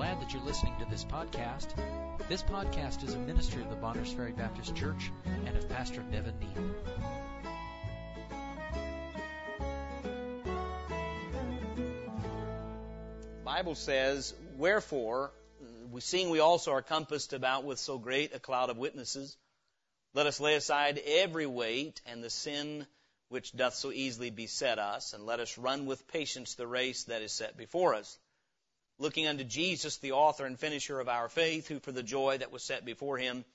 glad that you're listening to this podcast. This podcast is a ministry of the Bonners Ferry Baptist Church and of Pastor Nevin Neal. Bible says, Wherefore, we seeing we also are compassed about with so great a cloud of witnesses, let us lay aside every weight and the sin which doth so easily beset us, and let us run with patience the race that is set before us. Looking unto Jesus, the author and finisher of our faith, who for the joy that was set before him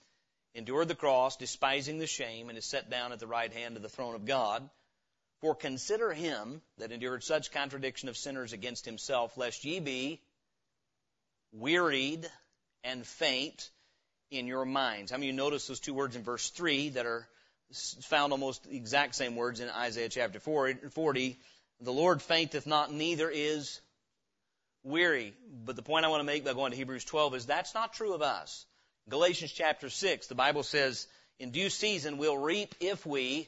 endured the cross, despising the shame, and is set down at the right hand of the throne of God. For consider him that endured such contradiction of sinners against himself, lest ye be wearied and faint in your minds. How many of you notice those two words in verse 3 that are found almost the exact same words in Isaiah chapter 40? The Lord fainteth not, neither is weary. But the point I want to make by going to Hebrews 12 is that's not true of us. Galatians chapter 6, the Bible says, in due season we'll reap if we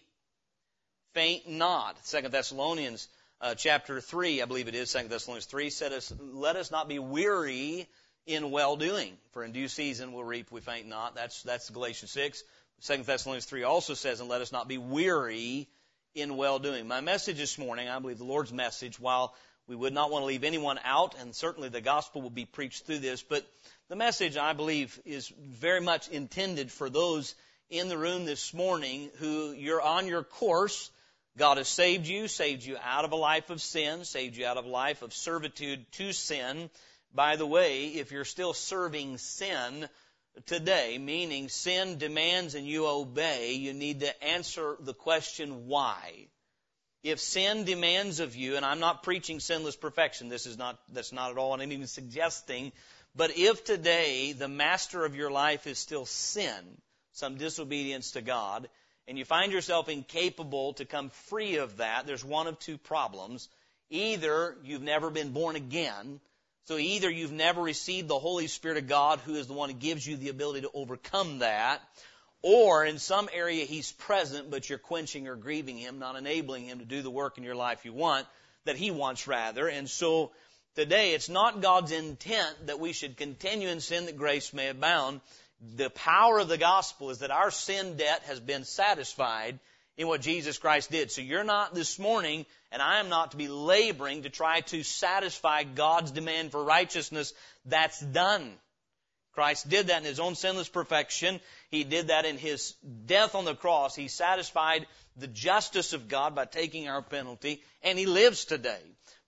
faint not. Second Thessalonians uh, chapter 3, I believe it is, Second Thessalonians 3, said us, let us not be weary in well doing. For in due season we'll reap, if we faint not. That's, that's Galatians 6. Second Thessalonians 3 also says, and let us not be weary in well doing. My message this morning, I believe the Lord's message, while we would not want to leave anyone out, and certainly the gospel will be preached through this, but the message, I believe, is very much intended for those in the room this morning who you're on your course God has saved you, saved you out of a life of sin, saved you out of a life of servitude to sin. By the way, if you're still serving sin today, meaning sin demands and you obey, you need to answer the question why. If sin demands of you, and I'm not preaching sinless perfection, this is not, that's not at all what I'm even suggesting, but if today the master of your life is still sin, some disobedience to God, and you find yourself incapable to come free of that, there's one of two problems. Either you've never been born again, so either you've never received the Holy Spirit of God, who is the one who gives you the ability to overcome that, or in some area He's present, but you're quenching or grieving Him, not enabling Him to do the work in your life you want, that He wants rather. And so today it's not God's intent that we should continue in sin that grace may abound the power of the gospel is that our sin debt has been satisfied in what Jesus Christ did. So you're not this morning, and I am not to be laboring to try to satisfy God's demand for righteousness. That's done. Christ did that in His own sinless perfection. He did that in His death on the cross. He satisfied the justice of God by taking our penalty, and He lives today.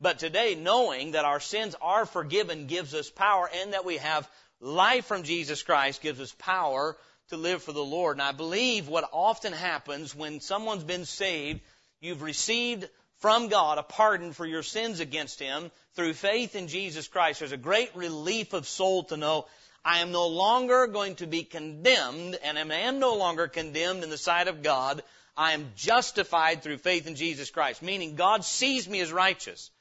But today, knowing that our sins are forgiven gives us power and that we have life from Jesus Christ gives us power to live for the Lord. And I believe what often happens when someone's been saved, you've received from God a pardon for your sins against Him through faith in Jesus Christ. There's a great relief of soul to know I am no longer going to be condemned and I am no longer condemned in the sight of God. I am justified through faith in Jesus Christ, meaning God sees me as righteous.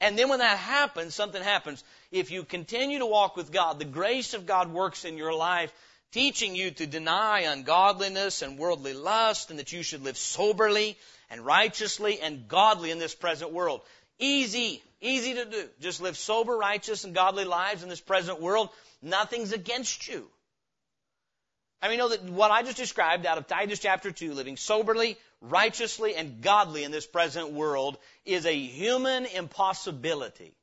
And then when that happens, something happens if you continue to walk with God, the grace of God works in your life, teaching you to deny ungodliness and worldly lust, and that you should live soberly and righteously and godly in this present world. Easy, easy to do. Just live sober, righteous, and godly lives in this present world. Nothing's against you. I mean, know that what I just described out of Titus chapter 2, living soberly, righteously, and godly in this present world, is a human impossibility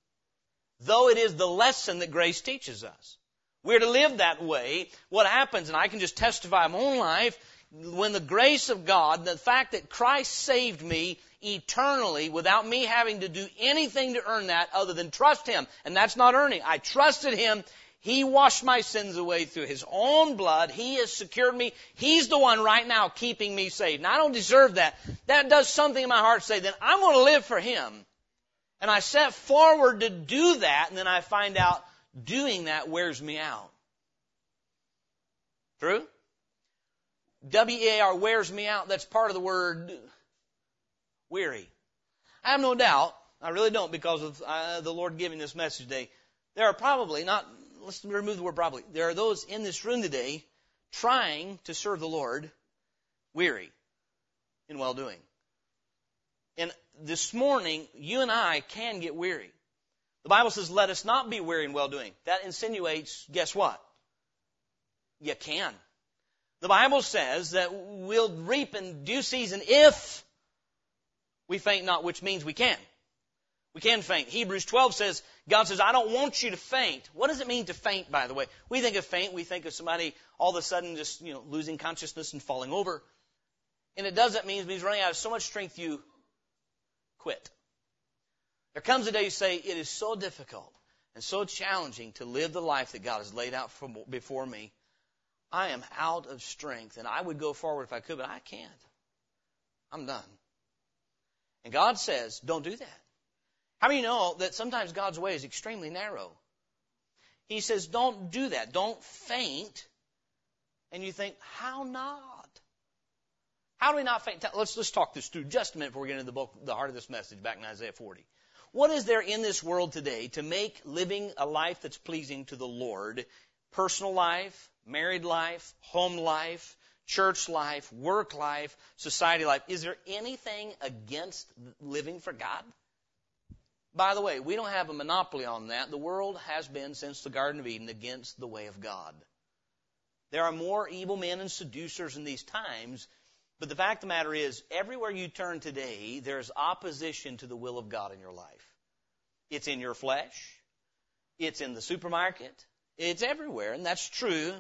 though it is the lesson that grace teaches us. We're to live that way. What happens, and I can just testify my own life, when the grace of God, the fact that Christ saved me eternally without me having to do anything to earn that other than trust Him, and that's not earning. I trusted Him. He washed my sins away through His own blood. He has secured me. He's the one right now keeping me saved. Now I don't deserve that. That does something in my heart say, then I'm going to live for Him. And I set forward to do that, and then I find out doing that wears me out. True? W-E-A-R wears me out. That's part of the word weary. I have no doubt, I really don't because of uh, the Lord giving this message today. There are probably, not, let's remove the word probably, there are those in this room today trying to serve the Lord weary in well doing. And this morning, you and I can get weary. The Bible says, let us not be weary in well doing. That insinuates, guess what? You can. The Bible says that we'll reap in due season if we faint not, which means we can. We can faint. Hebrews 12 says, God says, I don't want you to faint. What does it mean to faint, by the way? We think of faint, we think of somebody all of a sudden just, you know, losing consciousness and falling over. And it doesn't mean it means running out of so much strength you quit. There comes a day you say, it is so difficult and so challenging to live the life that God has laid out for, before me. I am out of strength and I would go forward if I could, but I can't. I'm done. And God says, don't do that. How you know that sometimes God's way is extremely narrow? He says, don't do that. Don't faint. And you think, how not? How do we not faint? Let's, let's talk this through just a minute before we get into the the heart of this message back in Isaiah 40. What is there in this world today to make living a life that's pleasing to the Lord, personal life, married life, home life, church life, work life, society life, is there anything against living for God? By the way, we don't have a monopoly on that. The world has been since the Garden of Eden against the way of God. There are more evil men and seducers in these times, but the fact of the matter is, everywhere you turn today, there's opposition to the will of God in your life. It's in your flesh. It's in the supermarket. It's everywhere, and that's true.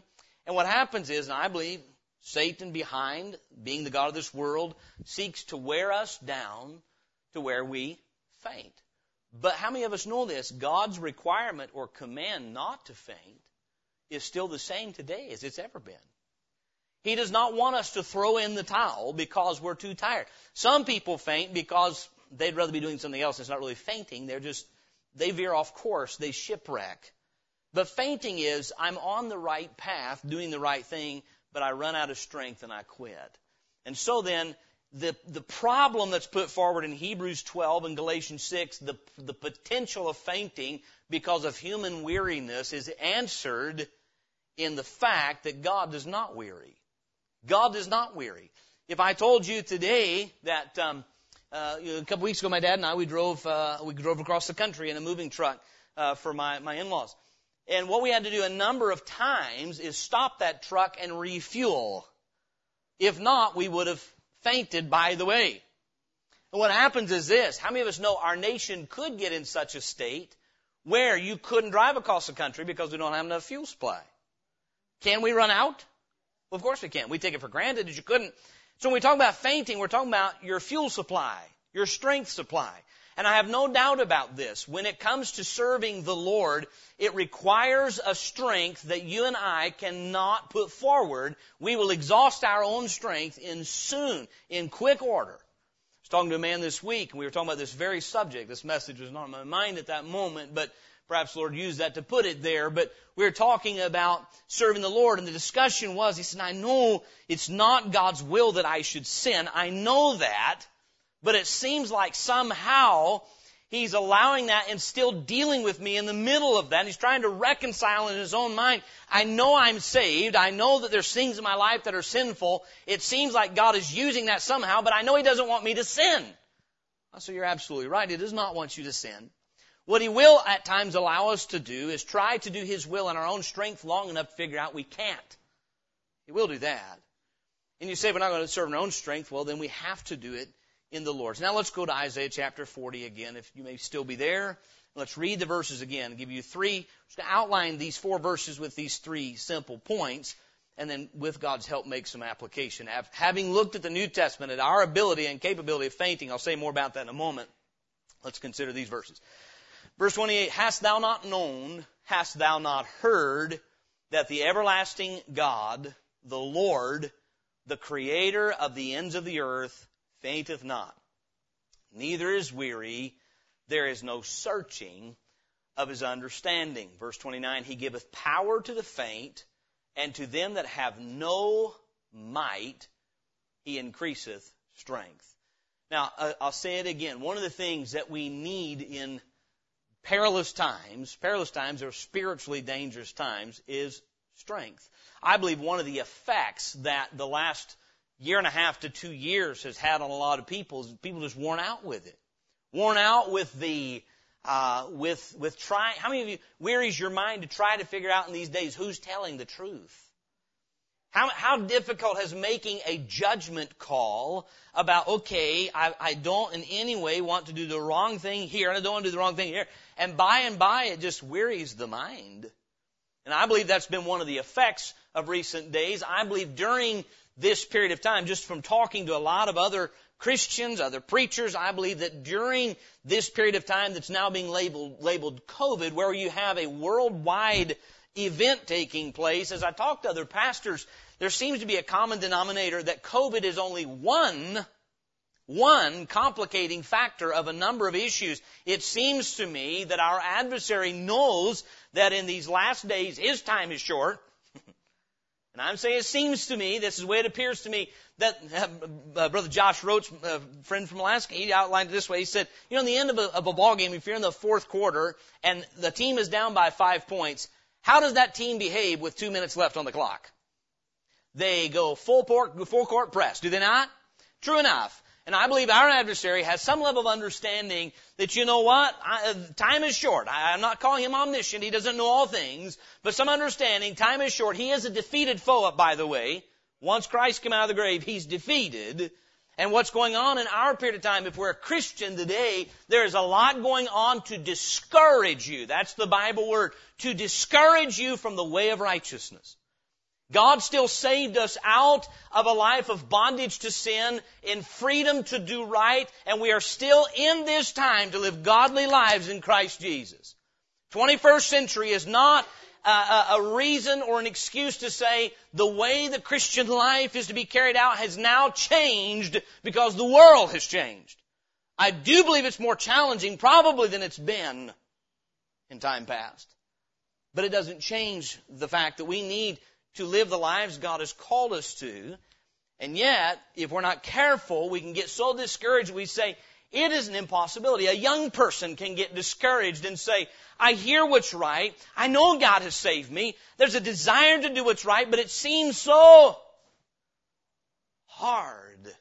And what happens is, and I believe Satan behind being the God of this world seeks to wear us down to where we faint. But how many of us know this? God's requirement or command not to faint is still the same today as it's ever been. He does not want us to throw in the towel because we're too tired. Some people faint because they'd rather be doing something else. It's not really fainting. They're just, they veer off course. They shipwreck. But fainting is, I'm on the right path, doing the right thing, but I run out of strength and I quit. And so then, the, the problem that's put forward in Hebrews 12 and Galatians 6, the, the potential of fainting because of human weariness is answered in the fact that God does not weary. God does not weary. If I told you today that um, uh, a couple weeks ago, my dad and I we drove uh, we drove across the country in a moving truck uh, for my my in-laws, and what we had to do a number of times is stop that truck and refuel. If not, we would have fainted by the way. And what happens is this. How many of us know our nation could get in such a state where you couldn't drive across the country because we don't have enough fuel supply? Can we run out? Well, of course we can. We take it for granted that you couldn't. So when we talk about fainting, we're talking about your fuel supply, your strength supply. And I have no doubt about this. When it comes to serving the Lord, it requires a strength that you and I cannot put forward. We will exhaust our own strength in soon, in quick order. I was talking to a man this week, and we were talking about this very subject. This message was not on my mind at that moment, but perhaps Lord used that to put it there. But we were talking about serving the Lord, and the discussion was, he said, I know it's not God's will that I should sin. I know that. But it seems like somehow he's allowing that and still dealing with me in the middle of that. He's trying to reconcile in his own mind. I know I'm saved. I know that there's things in my life that are sinful. It seems like God is using that somehow, but I know he doesn't want me to sin. Oh, so you're absolutely right. He does not want you to sin. What he will at times allow us to do is try to do his will in our own strength long enough to figure out we can't. He will do that. And you say we're not going to serve our own strength. Well, then we have to do it in the Lord's. Now let's go to Isaiah chapter 40 again, if you may still be there. Let's read the verses again. Give you three. I'm just going to outline these four verses with these three simple points, and then with God's help make some application. Having looked at the New Testament, at our ability and capability of fainting, I'll say more about that in a moment. Let's consider these verses. Verse 28, Hast thou not known, hast thou not heard, that the everlasting God, the Lord, the creator of the ends of the earth, fainteth not, neither is weary. There is no searching of his understanding. Verse 29, he giveth power to the faint, and to them that have no might, he increaseth strength. Now, I'll say it again. One of the things that we need in perilous times, perilous times or spiritually dangerous times, is strength. I believe one of the effects that the last year and a half to two years has had on a lot of people is people just worn out with it. Worn out with the uh, with with trying. How many of you wearies your mind to try to figure out in these days who's telling the truth? How, how difficult has making a judgment call about, okay, I, I don't in any way want to do the wrong thing here, and I don't want to do the wrong thing here. And by and by, it just wearies the mind. And I believe that's been one of the effects of recent days. I believe during this period of time, just from talking to a lot of other Christians, other preachers, I believe that during this period of time that's now being labeled, labeled COVID, where you have a worldwide event taking place, as I talk to other pastors, there seems to be a common denominator that COVID is only one, one complicating factor of a number of issues. It seems to me that our adversary knows that in these last days his time is short. And I'm saying it seems to me, this is the way it appears to me, that uh, uh, Brother Josh Roach, uh, friend from Alaska, he outlined it this way. He said, you know, in the end of a, of a ball game, if you're in the fourth quarter and the team is down by five points, how does that team behave with two minutes left on the clock? They go full, port, full court press, do they not? True enough. And I believe our adversary has some level of understanding that, you know what, I, uh, time is short. I, I'm not calling him omniscient. He doesn't know all things. But some understanding, time is short. He is a defeated foe, by the way. Once Christ came out of the grave, he's defeated. And what's going on in our period of time, if we're a Christian today, there is a lot going on to discourage you. That's the Bible word. To discourage you from the way of righteousness. God still saved us out of a life of bondage to sin, in freedom to do right, and we are still in this time to live godly lives in Christ Jesus. 21st century is not a, a, reason or an excuse to say the way the Christian life is to be carried out has now changed because the world has changed. I do believe it's more challenging probably than it's been in time past. But it doesn't change the fact that we need to live the lives God has called us to. And yet, if we're not careful, we can get so discouraged we say, it is an impossibility. A young person can get discouraged and say, I hear what's right. I know God has saved me. There's a desire to do what's right, but it seems so hard.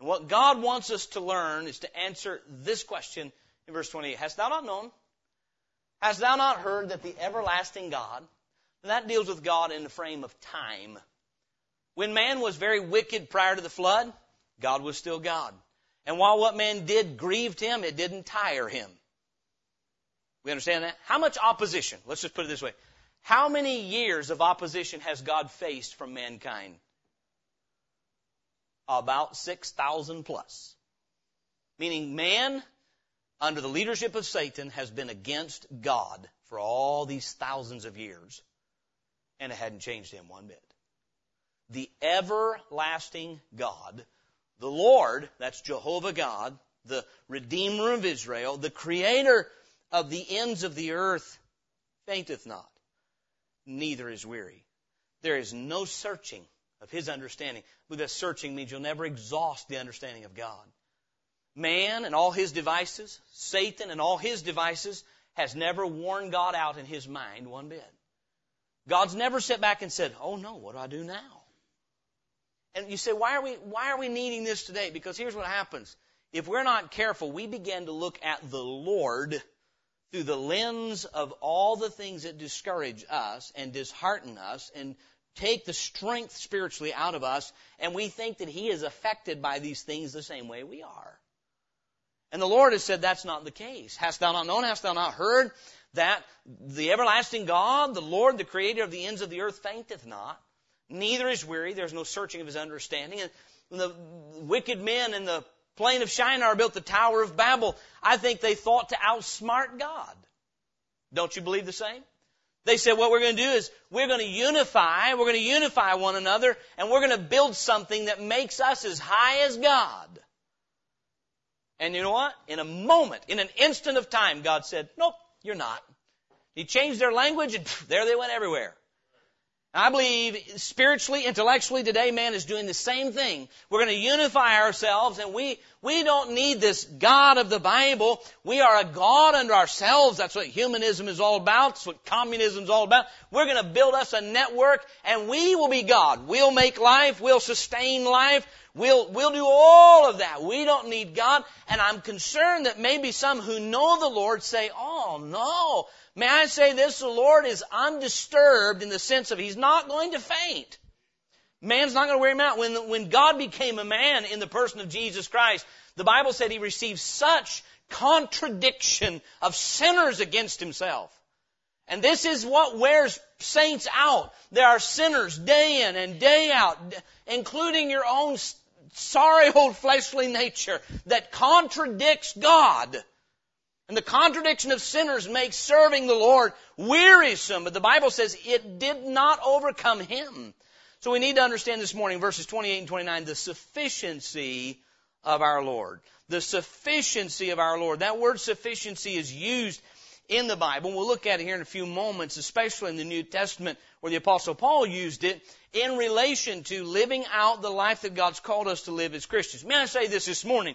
And what God wants us to learn is to answer this question in verse 28. Hast thou not known? Hast thou not heard that the everlasting God, that deals with God in the frame of time. When man was very wicked prior to the flood, God was still God. And while what man did grieved him, it didn't tire him. We understand that? How much opposition? Let's just put it this way. How many years of opposition has God faced from mankind? About 6,000 plus. Meaning man, under the leadership of Satan, has been against God for all these thousands of years and it hadn't changed him one bit. The everlasting God, the Lord, that's Jehovah God, the Redeemer of Israel, the Creator of the ends of the earth, fainteth not, neither is weary. There is no searching of His understanding. But that searching means you'll never exhaust the understanding of God. Man and all his devices, Satan and all his devices, has never worn God out in his mind one bit. God's never sat back and said, "Oh no, what do I do now?" And you say, "Why are we why are we needing this today?" Because here's what happens. If we're not careful, we begin to look at the Lord through the lens of all the things that discourage us and dishearten us and take the strength spiritually out of us, and we think that He is affected by these things the same way we are. And the Lord has said that's not the case. Hast thou not known? Hast thou not heard? That the everlasting God, the Lord, the creator of the ends of the earth, fainteth not, neither is weary. There's no searching of his understanding. And when the wicked men in the plain of Shinar built the Tower of Babel. I think they thought to outsmart God. Don't you believe the same? They said what we're going to do is we're going to unify, we're going to unify one another, and we're going to build something that makes us as high as God. And you know what? In a moment, in an instant of time, God said, nope, you're not. He changed their language and pff, there they went everywhere. I believe spiritually, intellectually today, man is doing the same thing. We're going to unify ourselves and we, we don't need this God of the Bible. We are a God unto ourselves. That's what humanism is all about. That's what communism is all about. We're going to build us a network and we will be God. We'll make life. We'll sustain life. We'll, we'll do all of that. We don't need God. And I'm concerned that maybe some who know the Lord say, oh no. May I say this? The Lord is undisturbed in the sense of He's not going to faint. Man's not going to wear him out. When, when God became a man in the person of Jesus Christ, the Bible said He received such contradiction of sinners against Himself. And this is what wears saints out. There are sinners day in and day out, including your own sorry old fleshly nature that contradicts God. And the contradiction of sinners makes serving the Lord wearisome. But the Bible says it did not overcome him. So we need to understand this morning, verses 28 and 29, the sufficiency of our Lord. The sufficiency of our Lord. That word sufficiency is used in the Bible. We'll look at it here in a few moments, especially in the New Testament where the Apostle Paul used it in relation to living out the life that God's called us to live as Christians. May I say this this morning?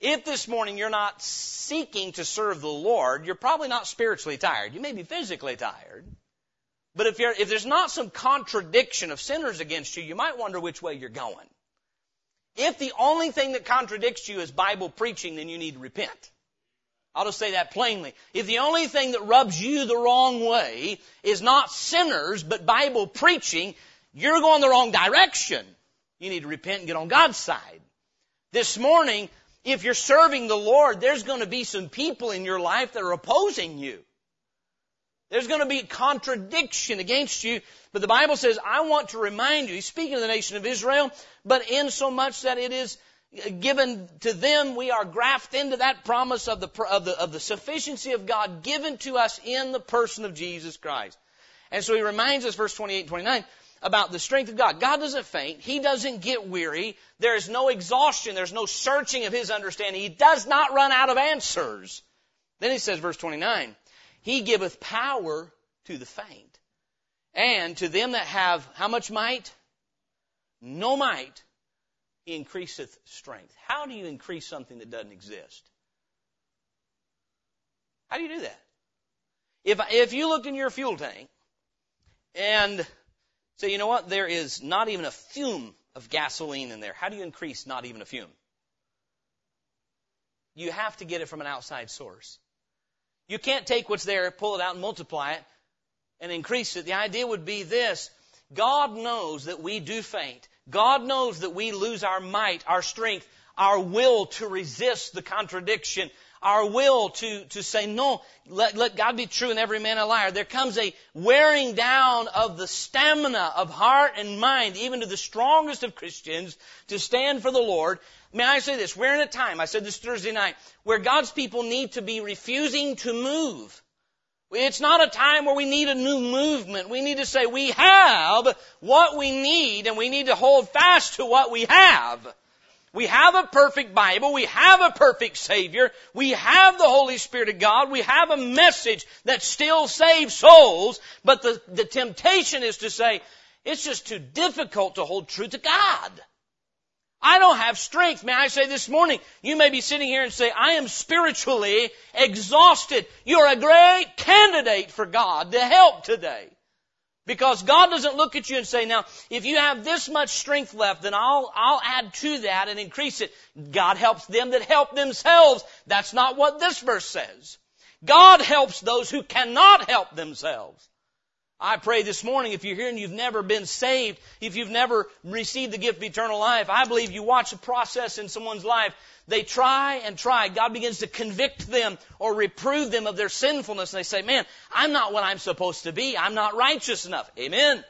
If this morning you're not seeking to serve the Lord, you're probably not spiritually tired. You may be physically tired. But if, if there's not some contradiction of sinners against you, you might wonder which way you're going. If the only thing that contradicts you is Bible preaching, then you need to repent. I'll just say that plainly. If the only thing that rubs you the wrong way is not sinners, but Bible preaching, you're going the wrong direction. You need to repent and get on God's side. This morning, if you're serving the Lord, there's going to be some people in your life that are opposing you. There's going to be contradiction against you. But the Bible says, I want to remind you, he's speaking to the nation of Israel, but in so much that it is given to them, we are grafted into that promise of the, of the, of the sufficiency of God given to us in the person of Jesus Christ. And so he reminds us, verse 28 and 29, about the strength of God. God doesn't faint. He doesn't get weary. There is no exhaustion. There's no searching of His understanding. He does not run out of answers. Then he says, verse 29, He giveth power to the faint. And to them that have how much might? No might. He increaseth strength. How do you increase something that doesn't exist? How do you do that? If, if you looked in your fuel tank and say, you know what, there is not even a fume of gasoline in there, how do you increase not even a fume? You have to get it from an outside source. You can't take what's there, pull it out and multiply it and increase it. The idea would be this. God knows that we do faint. God knows that we lose our might, our strength, our will to resist the contradiction, our will to, to say, no, let, let God be true and every man a liar. There comes a wearing down of the stamina of heart and mind, even to the strongest of Christians, to stand for the Lord. May I say this? We're in a time, I said this Thursday night, where God's people need to be refusing to move. It's not a time where we need a new movement. We need to say we have what we need and we need to hold fast to what we have. We have a perfect Bible. We have a perfect Savior. We have the Holy Spirit of God. We have a message that still saves souls. But the, the temptation is to say, it's just too difficult to hold true to God. I don't have strength. May I say this morning, you may be sitting here and say, I am spiritually exhausted. You're a great candidate for God to help today. Because God doesn't look at you and say, now, if you have this much strength left, then I'll, I'll add to that and increase it. God helps them that help themselves. That's not what this verse says. God helps those who cannot help themselves. I pray this morning if you're here and you've never been saved, if you've never received the gift of eternal life, I believe you watch a process in someone's life. They try and try. God begins to convict them or reprove them of their sinfulness. And they say, man, I'm not what I'm supposed to be. I'm not righteous enough. Amen.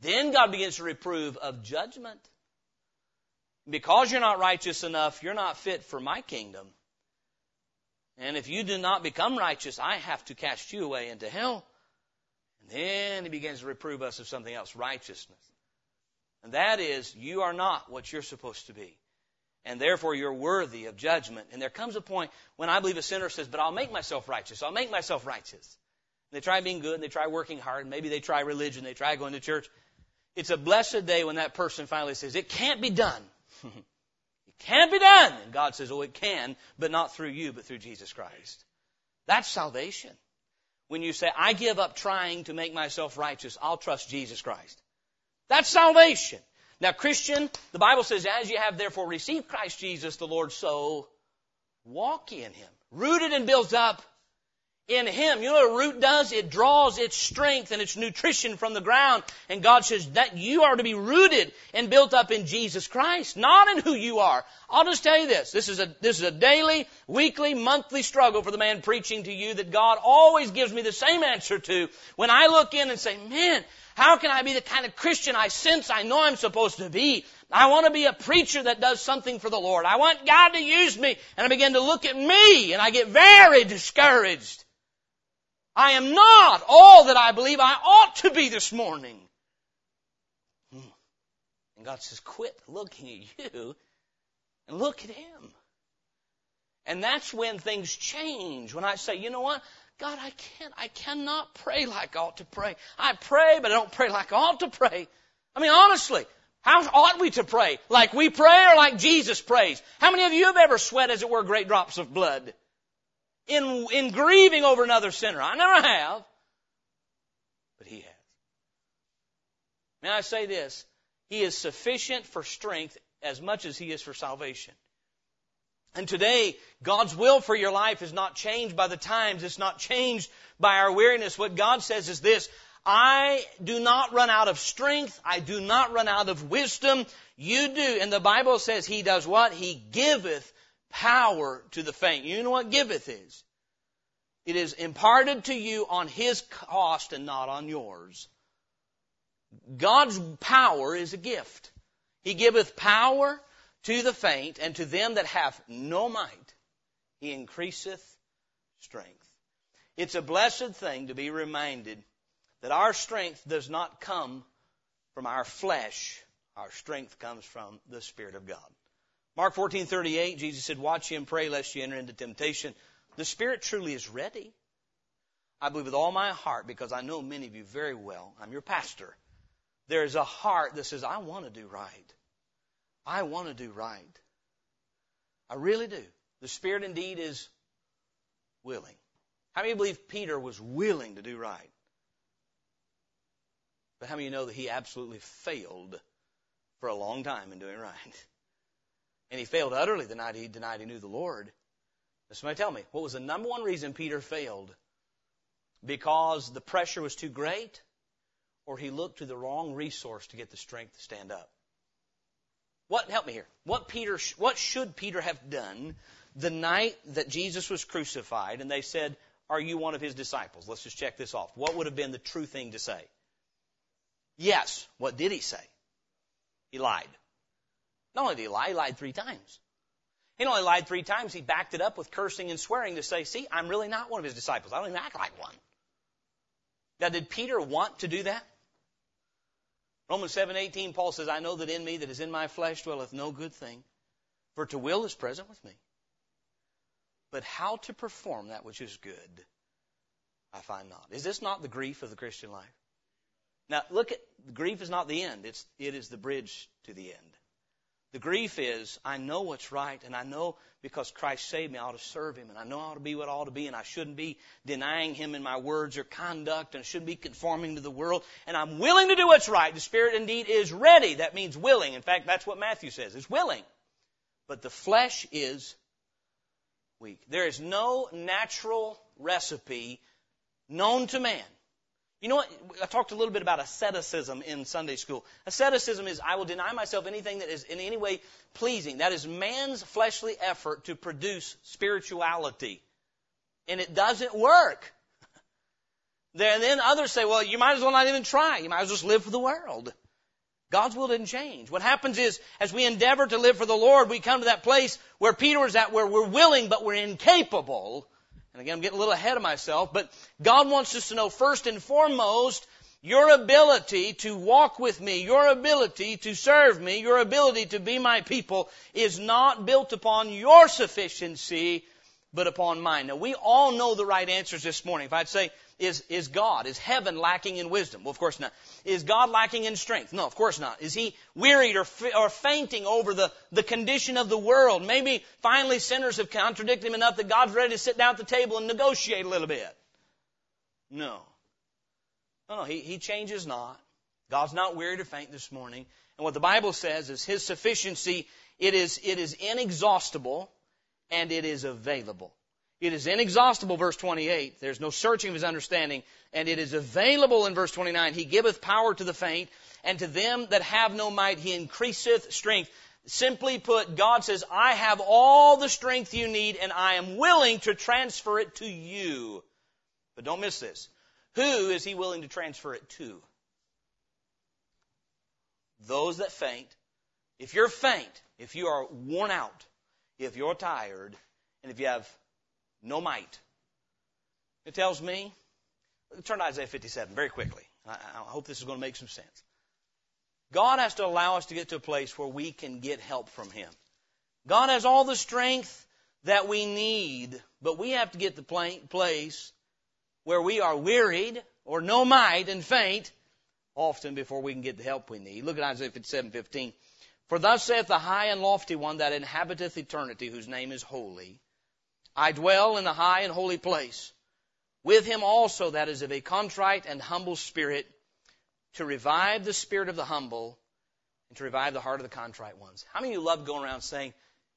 Then God begins to reprove of judgment. Because you're not righteous enough, you're not fit for my kingdom. And if you do not become righteous, I have to cast you away into hell. And then he begins to reprove us of something else, righteousness. And that is, you are not what you're supposed to be. And therefore you're worthy of judgment. And there comes a point when I believe a sinner says, but I'll make myself righteous. I'll make myself righteous. They try being good, and they try working hard, and maybe they try religion, they try going to church. It's a blessed day when that person finally says, it can't be done. it can't be done. And God says, oh, it can, but not through you, but through Jesus Christ. That's salvation when you say, I give up trying to make myself righteous, I'll trust Jesus Christ. That's salvation. Now, Christian, the Bible says, as you have therefore received Christ Jesus the Lord, so walk in Him. Rooted and built up in Him. You know what a root does? It draws its strength and its nutrition from the ground. And God says that you are to be rooted and built up in Jesus Christ, not in who you are. I'll just tell you this. This is a, this is a daily, weekly, monthly struggle for the man preaching to you that God always gives me the same answer to when I look in and say, man, how can I be the kind of Christian I sense I know I'm supposed to be? I want to be a preacher that does something for the Lord. I want God to use me. And I begin to look at me and I get very discouraged. I am not all that I believe I ought to be this morning. Hmm. And God says, quit looking at you and look at Him. And that's when things change. When I say, you know what? God, I can't, I cannot pray like I ought to pray. I pray, but I don't pray like I ought to pray. I mean, honestly, how ought we to pray? Like we pray or like Jesus prays? How many of you have ever sweat, as it were, great drops of blood? in, in grieving over another sinner. I never have, but he has. May I say this? He is sufficient for strength as much as he is for salvation. And today, God's will for your life is not changed by the times. It's not changed by our weariness. What God says is this, I do not run out of strength. I do not run out of wisdom. You do. And the Bible says He does what? He giveth power to the faint. You know what giveth is? It is imparted to you on His cost and not on yours. God's power is a gift. He giveth power to the faint, and to them that have no might, He increaseth strength. It's a blessed thing to be reminded that our strength does not come from our flesh. Our strength comes from the Spirit of God. Mark 14:38, Jesus said, "Watch ye and pray lest ye enter into temptation. The Spirit truly is ready." I believe with all my heart because I know many of you very well. I'm your pastor. There is a heart that says, "I want to do right. I want to do right." I really do. The Spirit indeed is willing. How many believe Peter was willing to do right? But how many know that he absolutely failed for a long time in doing right? And he failed utterly the night he denied he knew the Lord. Now somebody tell me, what was the number one reason Peter failed? Because the pressure was too great? Or he looked to the wrong resource to get the strength to stand up? What, help me here. What Peter, what should Peter have done the night that Jesus was crucified and they said, are you one of his disciples? Let's just check this off. What would have been the true thing to say? Yes. What did he say? He lied. Not only did he lie, he lied three times. He only lied three times, he backed it up with cursing and swearing to say, see, I'm really not one of his disciples. I don't even act like one. Now, did Peter want to do that? Romans 7:18 Paul says, I know that in me that is in my flesh dwelleth no good thing, for to will is present with me. But how to perform that which is good, I find not. Is this not the grief of the Christian life? Now, look at grief is not the end. It's it is the bridge to the end. The grief is, I know what's right, and I know because Christ saved me, I ought to serve Him, and I know I ought to be what I ought to be, and I shouldn't be denying Him in my words or conduct, and I shouldn't be conforming to the world, and I'm willing to do what's right. The Spirit indeed is ready. That means willing. In fact, that's what Matthew says. It's willing. But the flesh is weak. There is no natural recipe known to man you know what? I talked a little bit about asceticism in Sunday school. Asceticism is I will deny myself anything that is in any way pleasing. That is man's fleshly effort to produce spirituality. And it doesn't work. And then others say, well, you might as well not even try. You might as well just live for the world. God's will didn't change. What happens is, as we endeavor to live for the Lord, we come to that place where Peter was at, where we're willing, but we're incapable and again, I'm getting a little ahead of myself, but God wants us to know first and foremost your ability to walk with me, your ability to serve me, your ability to be my people is not built upon your sufficiency, but upon mine. Now, we all know the right answers this morning. If I'd say, is, is God, is heaven lacking in wisdom? Well, of course not. Is God lacking in strength? No, of course not. Is he wearied or, or fainting over the, the condition of the world? Maybe finally sinners have contradicted him enough that God's ready to sit down at the table and negotiate a little bit. No. No, no, he, he changes not. God's not wearied or faint this morning. And what the Bible says is His sufficiency, it is, it is inexhaustible and it is available. It is inexhaustible, verse 28. There's no searching of his understanding. And it is available in verse 29. He giveth power to the faint, and to them that have no might he increaseth strength. Simply put, God says, I have all the strength you need, and I am willing to transfer it to you. But don't miss this. Who is he willing to transfer it to? Those that faint. If you're faint, if you are worn out, if you're tired, and if you have no might. It tells me, turn to Isaiah 57 very quickly. I, I hope this is going to make some sense. God has to allow us to get to a place where we can get help from Him. God has all the strength that we need, but we have to get the place where we are wearied or no might and faint often before we can get the help we need. Look at Isaiah 57:15. For thus saith the high and lofty one that inhabiteth eternity, whose name is holy. I dwell in the high and holy place, with him also that is of a contrite and humble spirit, to revive the spirit of the humble and to revive the heart of the contrite ones. How many of you love going around saying,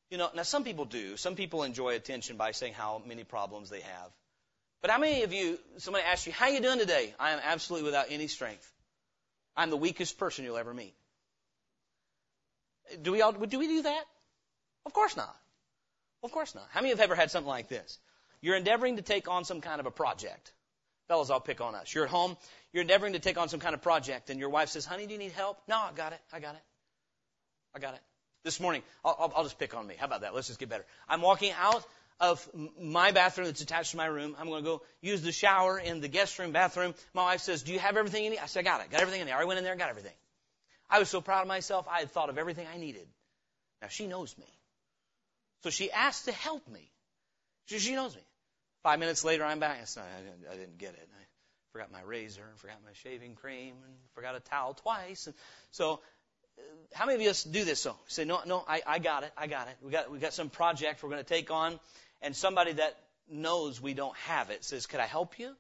you know, now some people do. Some people enjoy attention by saying how many problems they have. But how many of you, somebody asks you, how you doing today? I am absolutely without any strength. I'm the weakest person you'll ever meet. Do we all, do we do that? Of course not. Of course not. How many have ever had something like this? You're endeavoring to take on some kind of a project. Fellas, I'll pick on us. You're at home, you're endeavoring to take on some kind of project, and your wife says, honey, do you need help? No, I got it. I got it. I got it. This morning, I'll, I'll, just pick on me. How about that? Let's just get better. I'm walking out of my bathroom that's attached to my room. I'm going to go use the shower in the guest room bathroom. My wife says, do you have everything you need? I said, I got it. Got everything in there. I went in there and got everything. I was so proud of myself, I had thought of everything I needed. Now she knows me. So she asked to help me. She, she knows me. Five minutes later, I'm back. I, didn't, I didn't get it. I forgot my razor, and forgot my shaving cream, and forgot a towel twice. And so, uh, how many of us do this? So say, no, no, I, I got it. I got it. We got we got some project we're going to take on, and somebody that knows we don't have it says, "Could I help you?"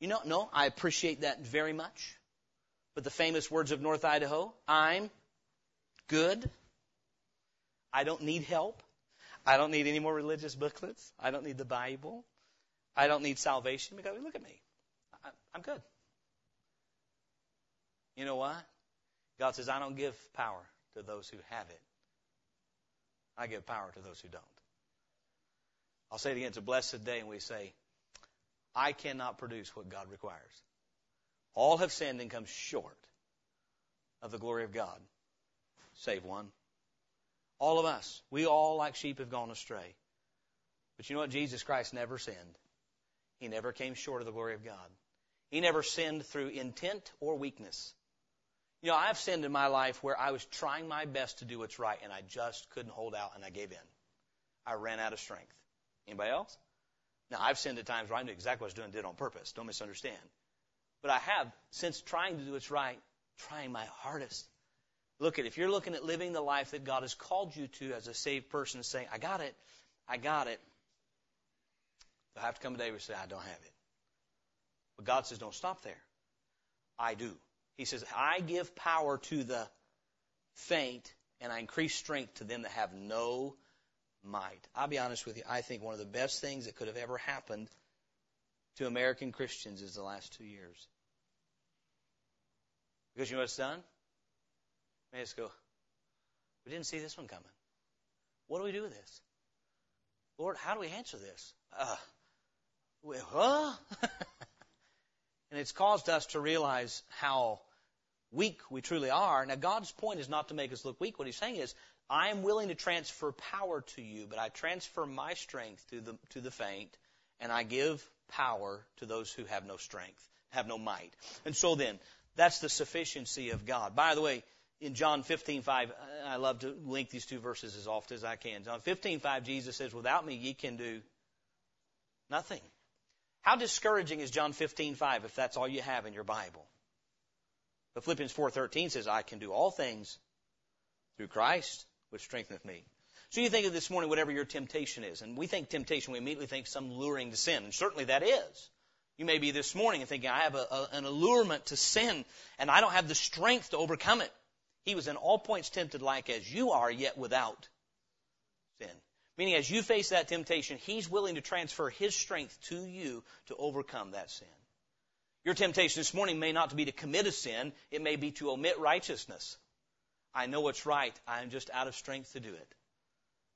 You know, no, I appreciate that very much. But the famous words of North Idaho, I'm good. I don't need help. I don't need any more religious booklets. I don't need the Bible. I don't need salvation because look at me. I'm good. You know why? God says, I don't give power to those who have it. I give power to those who don't. I'll say it again. It's a blessed day, and we say, I cannot produce what God requires. All have sinned and come short of the glory of God, save one. All of us, we all like sheep have gone astray. But you know what? Jesus Christ never sinned. He never came short of the glory of God. He never sinned through intent or weakness. You know, I've sinned in my life where I was trying my best to do what's right and I just couldn't hold out and I gave in. I ran out of strength. Anybody else? Now, I've sinned at times where I knew exactly what I was doing, did on purpose. Don't misunderstand. But I have, since trying to do what's right, trying my hardest. Look at if you're looking at living the life that God has called you to as a saved person, saying, I got it, I got it. You'll have to come a day where you say, I don't have it. But God says, don't stop there. I do. He says, I give power to the faint and I increase strength to them that have no might. I'll be honest with you. I think one of the best things that could have ever happened to American Christians is the last two years. Because you know what it's done? They just go, we didn't see this one coming. What do we do with this? Lord, how do we answer this? Uh, huh? and it's caused us to realize how weak we truly are. Now, God's point is not to make us look weak. What He's saying is, I am willing to transfer power to you, but I transfer my strength to the to the faint, and I give power to those who have no strength, have no might. And so then, that's the sufficiency of God. By the way, in John 15:5, I love to link these two verses as often as I can. John 15:5, Jesus says, "Without me, ye can do nothing." How discouraging is John 15:5 if that's all you have in your Bible? But Philippians 4:13 says, "I can do all things through Christ, which strengtheneth me." So you think of this morning, whatever your temptation is, and we think temptation, we immediately think some luring to sin, and certainly that is. You may be this morning and thinking, I have a, a, an allurement to sin, and I don't have the strength to overcome it. He was in all points tempted like as you are, yet without sin. Meaning, as you face that temptation, He's willing to transfer His strength to you to overcome that sin. Your temptation this morning may not be to commit a sin, it may be to omit righteousness. I know what's right, I am just out of strength to do it.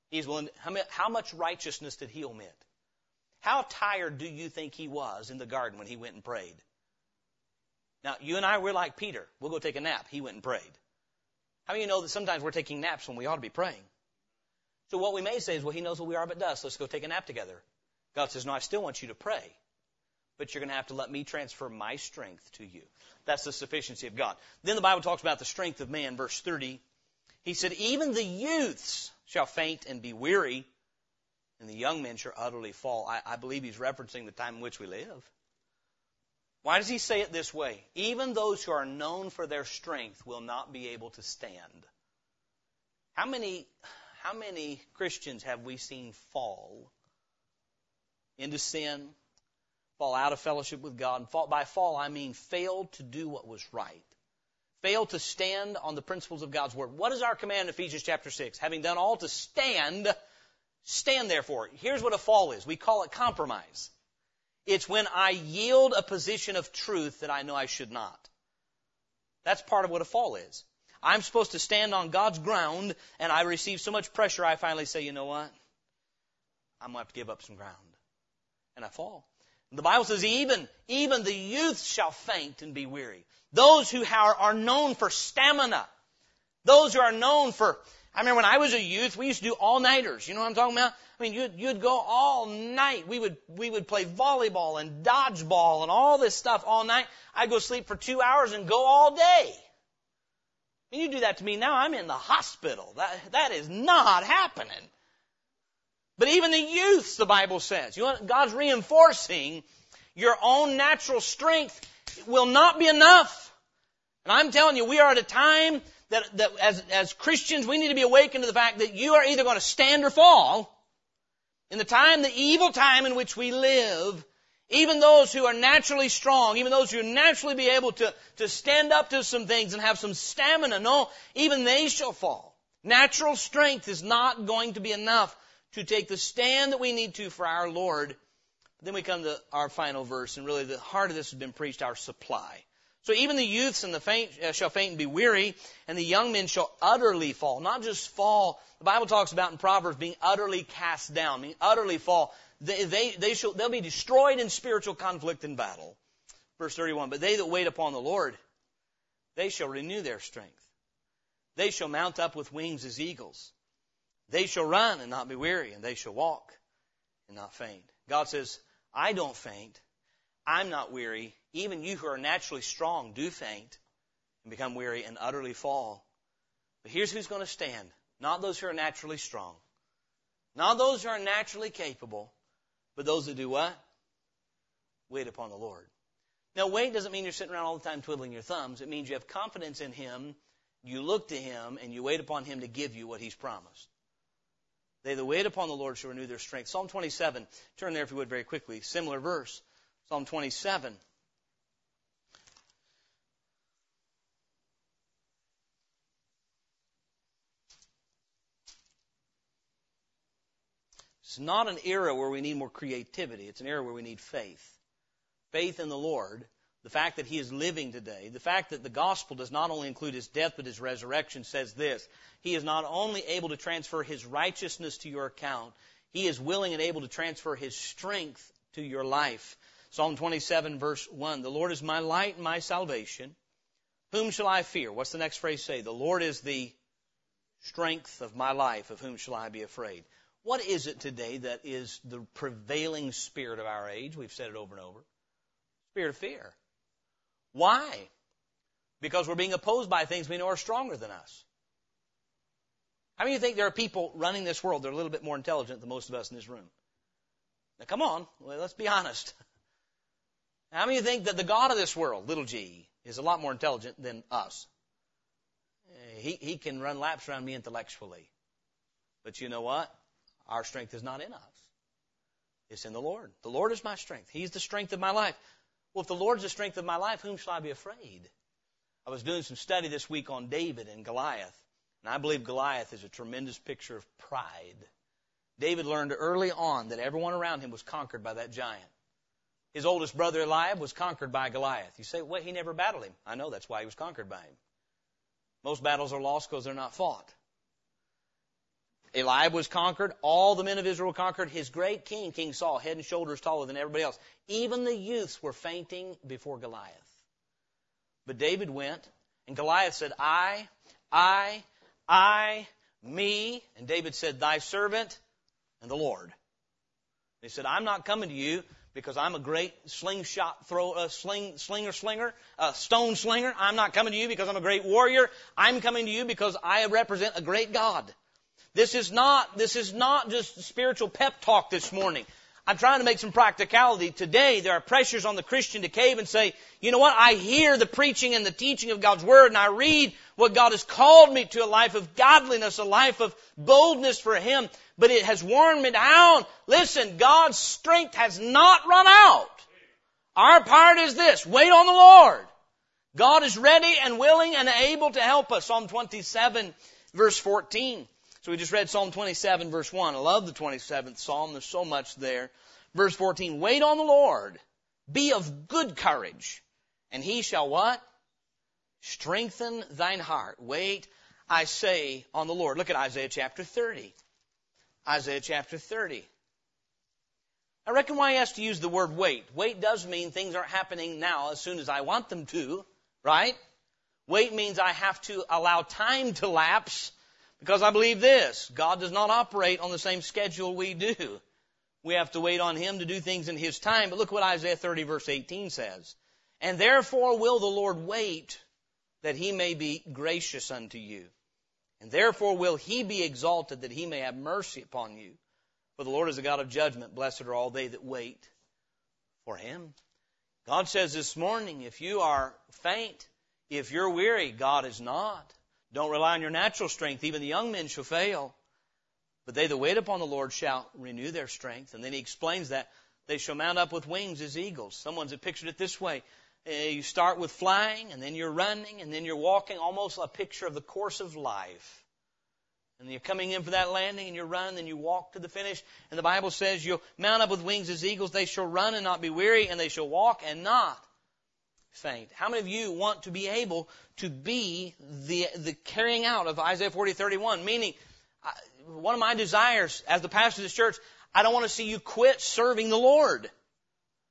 He's willing. To, how much righteousness did He omit? How tired do you think He was in the garden when He went and prayed? Now, you and I, we're like Peter. We'll go take a nap. He went and prayed. How many of you know that sometimes we're taking naps when we ought to be praying? So what we may say is, well, he knows what we are but does. Let's go take a nap together. God says, no, I still want you to pray. But you're going to have to let me transfer my strength to you. That's the sufficiency of God. Then the Bible talks about the strength of man, verse 30. He said, even the youths shall faint and be weary, and the young men shall utterly fall. I, I believe he's referencing the time in which we live. Why does he say it this way? Even those who are known for their strength will not be able to stand. How many, how many Christians have we seen fall into sin, fall out of fellowship with God? And fall, by fall, I mean failed to do what was right. Failed to stand on the principles of God's Word. What is our command in Ephesians chapter 6? Having done all to stand, stand therefore. Here's what a fall is. We call it compromise. It's when I yield a position of truth that I know I should not. That's part of what a fall is. I'm supposed to stand on God's ground and I receive so much pressure I finally say, you know what? I'm going to have to give up some ground. And I fall. The Bible says even, even the youth shall faint and be weary. Those who are, are known for stamina. Those who are known for, I remember when I was a youth, we used to do all-nighters. You know what I'm talking about? I mean, you'd, you'd go all night. We would, we would play volleyball and dodgeball and all this stuff all night. I'd go sleep for two hours and go all day. And you do that to me now, I'm in the hospital. That, that is not happening. But even the youths, the Bible says, you know, God's reinforcing your own natural strength will not be enough. And I'm telling you, we are at a time that, that as, as Christians, we need to be awakened to the fact that you are either going to stand or fall. In the time, the evil time in which we live, even those who are naturally strong, even those who naturally be able to, to stand up to some things and have some stamina, no, even they shall fall. Natural strength is not going to be enough to take the stand that we need to for our Lord. Then we come to our final verse, and really the heart of this has been preached, our supply. So even the youths and the faint uh, shall faint and be weary, and the young men shall utterly fall. Not just fall. The Bible talks about in Proverbs being utterly cast down, meaning utterly fall. They, they, they shall, they'll be destroyed in spiritual conflict and battle. Verse 31, but they that wait upon the Lord, they shall renew their strength. They shall mount up with wings as eagles. They shall run and not be weary, and they shall walk and not faint. God says, I don't faint. I'm not weary. Even you who are naturally strong do faint and become weary and utterly fall. But here's who's going to stand. Not those who are naturally strong. Not those who are naturally capable, but those who do what? Wait upon the Lord. Now, wait doesn't mean you're sitting around all the time twiddling your thumbs. It means you have confidence in Him, you look to Him, and you wait upon Him to give you what He's promised. They that wait upon the Lord shall renew their strength. Psalm 27. Turn there if you would very quickly. Similar verse. Psalm 27. It's not an era where we need more creativity. It's an era where we need faith. Faith in the Lord, the fact that He is living today, the fact that the gospel does not only include His death but His resurrection says this. He is not only able to transfer His righteousness to your account, He is willing and able to transfer His strength to your life. Psalm 27 verse 1. The Lord is my light and my salvation. Whom shall I fear? What's the next phrase say? The Lord is the strength of my life. Of whom shall I be afraid? What is it today that is the prevailing spirit of our age? We've said it over and over. Spirit of fear. Why? Because we're being opposed by things we know are stronger than us. How many of you think there are people running this world that are a little bit more intelligent than most of us in this room? Now come on, let's be honest. How many of you think that the God of this world, little g, is a lot more intelligent than us? Eh, he, he can run laps around me intellectually. But you know what? Our strength is not in us. It's in the Lord. The Lord is my strength. He's the strength of my life. Well, if the Lord's the strength of my life, whom shall I be afraid? I was doing some study this week on David and Goliath, and I believe Goliath is a tremendous picture of pride. David learned early on that everyone around him was conquered by that giant. His oldest brother Eliab was conquered by Goliath. You say, well, he never battled him. I know that's why he was conquered by him. Most battles are lost because they're not fought. Eliab was conquered. All the men of Israel conquered. His great king, King Saul, head and shoulders taller than everybody else. Even the youths were fainting before Goliath. But David went, and Goliath said, I, I, I, me. And David said, Thy servant and the Lord. And he said, I'm not coming to you because I'm a great slingshot throw, uh, sling, slinger, slinger, uh, stone slinger. I'm not coming to you because I'm a great warrior. I'm coming to you because I represent a great God. This is not, this is not just spiritual pep talk this morning. I'm trying to make some practicality. Today, there are pressures on the Christian to cave and say, you know what? I hear the preaching and the teaching of God's Word and I read what God has called me to a life of godliness, a life of boldness for Him, but it has worn me down. Listen, God's strength has not run out. Our part is this, wait on the Lord. God is ready and willing and able to help us. Psalm 27 verse 14. So we just read Psalm 27 verse 1. I love the 27th Psalm. There's so much there. Verse 14. Wait on the Lord. Be of good courage. And he shall what? Strengthen thine heart. Wait, I say, on the Lord. Look at Isaiah chapter 30. Isaiah chapter 30. I reckon why he has to use the word wait. Wait does mean things aren't happening now as soon as I want them to, right? Wait means I have to allow time to lapse because I believe this God does not operate on the same schedule we do. We have to wait on Him to do things in His time. But look what Isaiah 30 verse 18 says. And therefore will the Lord wait that He may be gracious unto you. And therefore will He be exalted that He may have mercy upon you. For the Lord is a God of judgment. Blessed are all they that wait for Him. God says this morning, if you are faint, if you're weary, God is not. Don't rely on your natural strength. Even the young men shall fail. But they that wait upon the Lord shall renew their strength. And then he explains that they shall mount up with wings as eagles. Someone's pictured it this way. Uh, you start with flying, and then you're running, and then you're walking, almost a picture of the course of life. And you're coming in for that landing, and you run, and you walk to the finish. And the Bible says you'll mount up with wings as eagles. They shall run and not be weary, and they shall walk and not faint. How many of you want to be able to be the, the carrying out of Isaiah 40, 31? Meaning, one of my desires as the pastor of this church, I don't want to see you quit serving the Lord.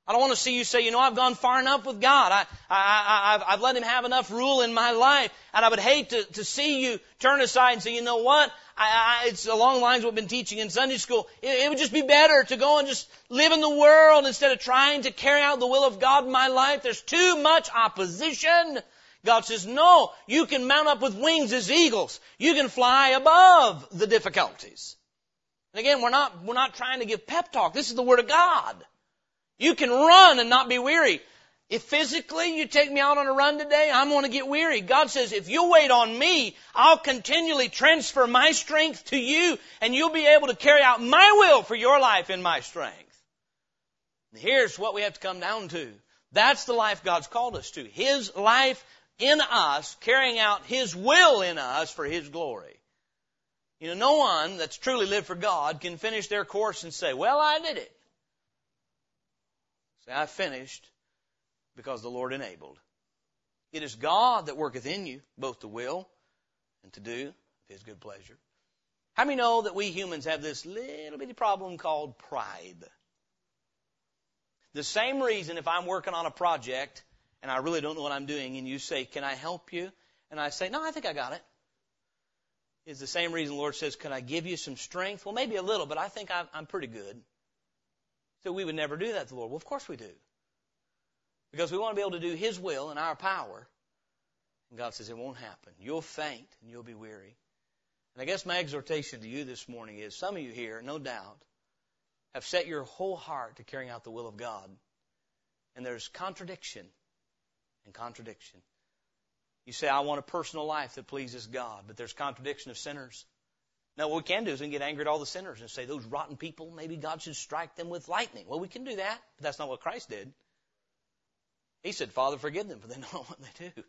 I don't want to see you say, you know, I've gone far enough with God. I, I, I, I've let Him have enough rule in my life. And I would hate to, to see you turn aside and say, you know what? I, I, it's along the lines of what we've been teaching in Sunday school. It, it would just be better to go and just live in the world instead of trying to carry out the will of God in my life. There's too much opposition. God says, no, you can mount up with wings as eagles. You can fly above the difficulties. And again, we're not, we're not trying to give pep talk. This is the Word of God. You can run and not be weary. If physically you take me out on a run today, I'm going to get weary. God says, if you wait on me, I'll continually transfer my strength to you and you'll be able to carry out my will for your life in my strength. And here's what we have to come down to. That's the life God's called us to. His life in us, carrying out His will in us for His glory. You know, no one that's truly lived for God can finish their course and say, well, I did it. Say, I finished because the Lord enabled. It is God that worketh in you, both to will and to do of His good pleasure. How many know that we humans have this little bitty problem called pride? The same reason if I'm working on a project and I really don't know what I'm doing and you say, can I help you? And I say, no, I think I got it. Is the same reason the Lord says, can I give you some strength? Well, maybe a little, but I think I'm, I'm pretty good. So we would never do that to the Lord. Well, of course we do. Because we want to be able to do His will in our power. And God says it won't happen. You'll faint and you'll be weary. And I guess my exhortation to you this morning is some of you here, no doubt, have set your whole heart to carrying out the will of God. And there's contradiction and contradiction. You say, I want a personal life that pleases God, but there's contradiction of sinners. Now, what we can do is we can get angry at all the sinners and say, those rotten people, maybe God should strike them with lightning. Well, we can do that, but that's not what Christ did. He said, Father, forgive them, for they know not what they do.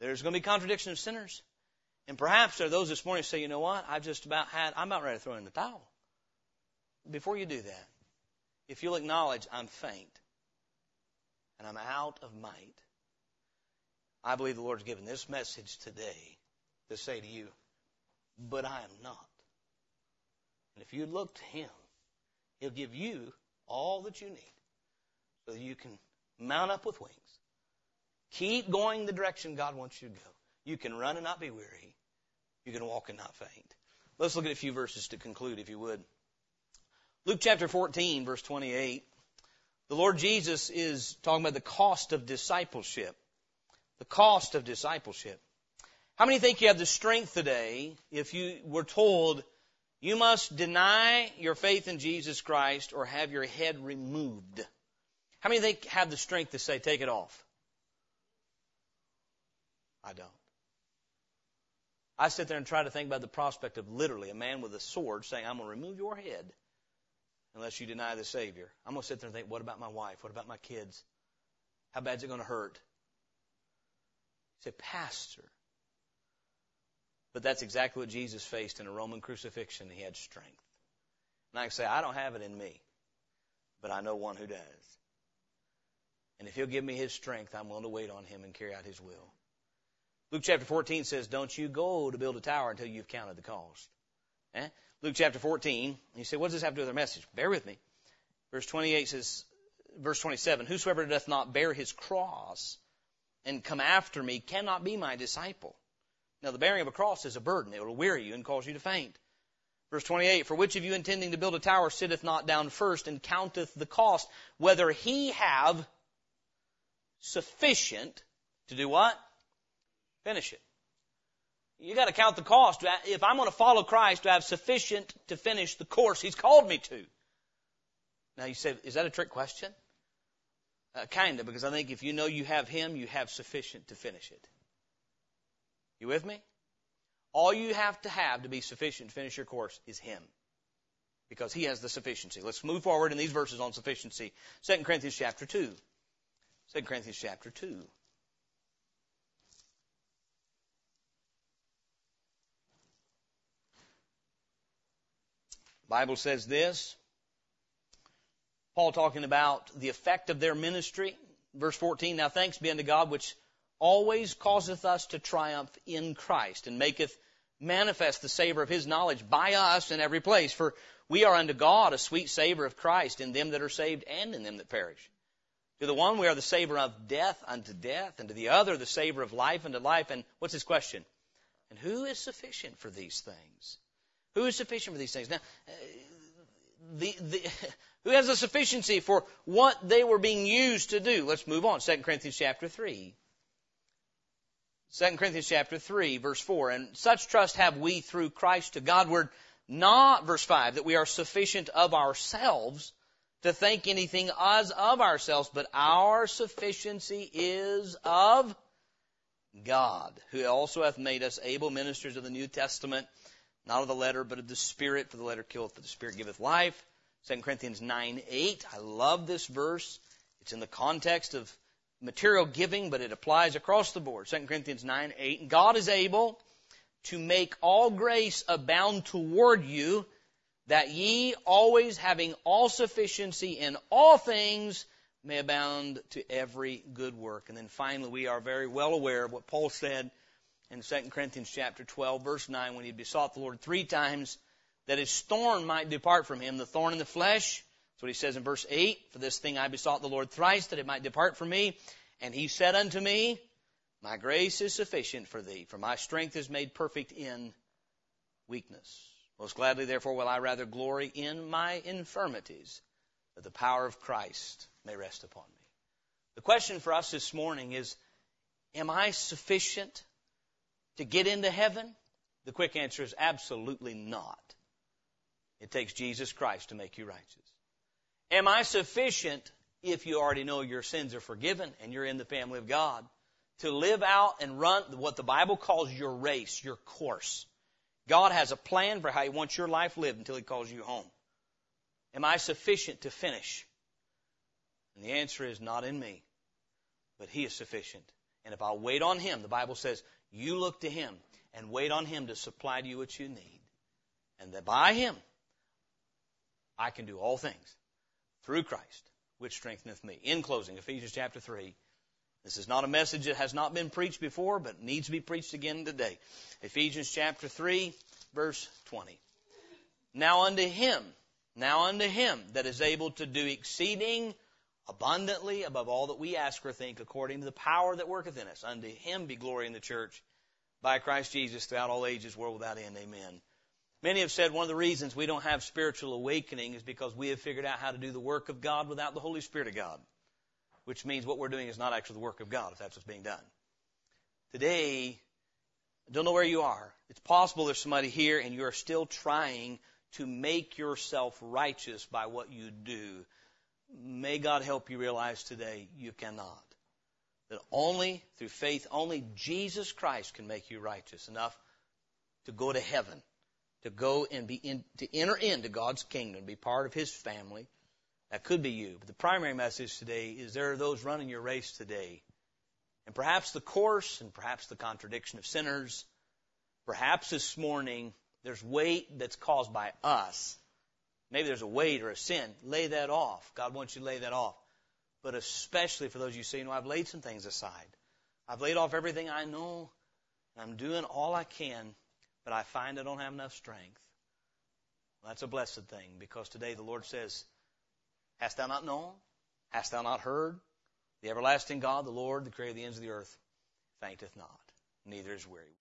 There's going to be contradiction of sinners. And perhaps there are those this morning who say, you know what? I've just about had, I'm about ready to throw in the towel. Before you do that, if you'll acknowledge I'm faint and I'm out of might, I believe the Lord's given this message today to say to you, but I am not. And if you look to Him, He'll give you all that you need so that you can mount up with wings. Keep going the direction God wants you to go. You can run and not be weary. You can walk and not faint. Let's look at a few verses to conclude, if you would. Luke chapter 14, verse 28. The Lord Jesus is talking about the cost of discipleship. The cost of discipleship. How many think you have the strength today if you were told you must deny your faith in Jesus Christ or have your head removed? How many think have the strength to say, take it off? I don't. I sit there and try to think about the prospect of literally a man with a sword saying, I'm going to remove your head unless you deny the Savior. I'm going to sit there and think, what about my wife? What about my kids? How bad's it going to hurt? Say, Pastor, but that's exactly what Jesus faced in a Roman crucifixion. He had strength. And I can say, I don't have it in me, but I know one who does. And if he'll give me his strength, I'm willing to wait on him and carry out his will. Luke chapter 14 says, Don't you go to build a tower until you've counted the cost. Eh? Luke chapter 14, you say, What does this have to do with our message? Bear with me. Verse 28 says, verse 27, Whosoever doth not bear his cross and come after me cannot be my disciple. Now, the bearing of a cross is a burden. It will weary you and cause you to faint. Verse 28, For which of you intending to build a tower sitteth not down first and counteth the cost, whether he have sufficient to do what? Finish it. You got to count the cost. If I'm going to follow Christ, to have sufficient to finish the course He's called me to. Now you say, is that a trick question? Uh, kind of, because I think if you know you have Him, you have sufficient to finish it. You with me? All you have to have to be sufficient to finish your course is Him. Because He has the sufficiency. Let's move forward in these verses on sufficiency. 2 Corinthians chapter 2. 2 Corinthians chapter 2. Bible says this. Paul talking about the effect of their ministry. Verse 14, Now thanks be unto God which always causeth us to triumph in Christ, and maketh manifest the savor of his knowledge by us in every place. For we are unto God a sweet savor of Christ in them that are saved and in them that perish. To the one we are the savor of death unto death, and to the other the savor of life unto life. And what's his question? And who is sufficient for these things? Who is sufficient for these things? Now, uh, the, the, who has the sufficiency for what they were being used to do? Let's move on. 2 Corinthians chapter 3. 2 Corinthians chapter 3, verse 4. And such trust have we through Christ to Godward, not, verse 5, that we are sufficient of ourselves to think anything as of ourselves, but our sufficiency is of God, who also hath made us able ministers of the New Testament, not of the letter, but of the Spirit, for the letter killeth, but the Spirit giveth life. 2 Corinthians 9, 8. I love this verse. It's in the context of material giving, but it applies across the board. 2 Corinthians 9, 8. God is able to make all grace abound toward you, that ye always having all sufficiency in all things may abound to every good work. And then finally, we are very well aware of what Paul said in 2 Corinthians chapter 12, verse 9, when he besought the Lord three times that his thorn might depart from him, the thorn in the flesh, that's what he says in verse 8. For this thing I besought the Lord thrice that it might depart from me. And he said unto me, My grace is sufficient for thee, for my strength is made perfect in weakness. Most gladly, therefore, will I rather glory in my infirmities, that the power of Christ may rest upon me. The question for us this morning is, Am I sufficient to get into heaven? The quick answer is absolutely not. It takes Jesus Christ to make you righteous. Am I sufficient if you already know your sins are forgiven and you're in the family of God to live out and run what the Bible calls your race, your course? God has a plan for how He wants your life lived until He calls you home. Am I sufficient to finish? And the answer is not in me, but He is sufficient And if I'll wait on Him, the Bible says, you look to Him and wait on Him to supply to you what you need. And that by Him, I can do all things through Christ, which strengtheneth me. In closing, Ephesians chapter 3. This is not a message that has not been preached before, but needs to be preached again today. Ephesians chapter 3, verse 20. Now unto Him, now unto Him that is able to do exceeding abundantly above all that we ask or think, according to the power that worketh in us. Unto Him be glory in the church by Christ Jesus throughout all ages, world without end. Amen. Many have said one of the reasons we don't have spiritual awakening is because we have figured out how to do the work of God without the Holy Spirit of God. Which means what we're doing is not actually the work of God, if that's what's being done. Today, I don't know where you are. It's possible there's somebody here and you are still trying to make yourself righteous by what you do. May God help you realize today you cannot. That only through faith, only Jesus Christ can make you righteous enough to go to heaven to go and be in, to enter into God's kingdom, be part of His family. That could be you. But the primary message today is there are those running your race today. And perhaps the course and perhaps the contradiction of sinners, perhaps this morning there's weight that's caused by us. Maybe there's a weight or a sin. Lay that off. God wants you to lay that off. But especially for those of you say, you know, I've laid some things aside. I've laid off everything I know. And I'm doing all I can but I find I don't have enough strength. Well, that's a blessed thing because today the Lord says, Hast thou not known? Hast thou not heard? The everlasting God, the Lord, the creator of the ends of the earth, fainteth not, neither is weary.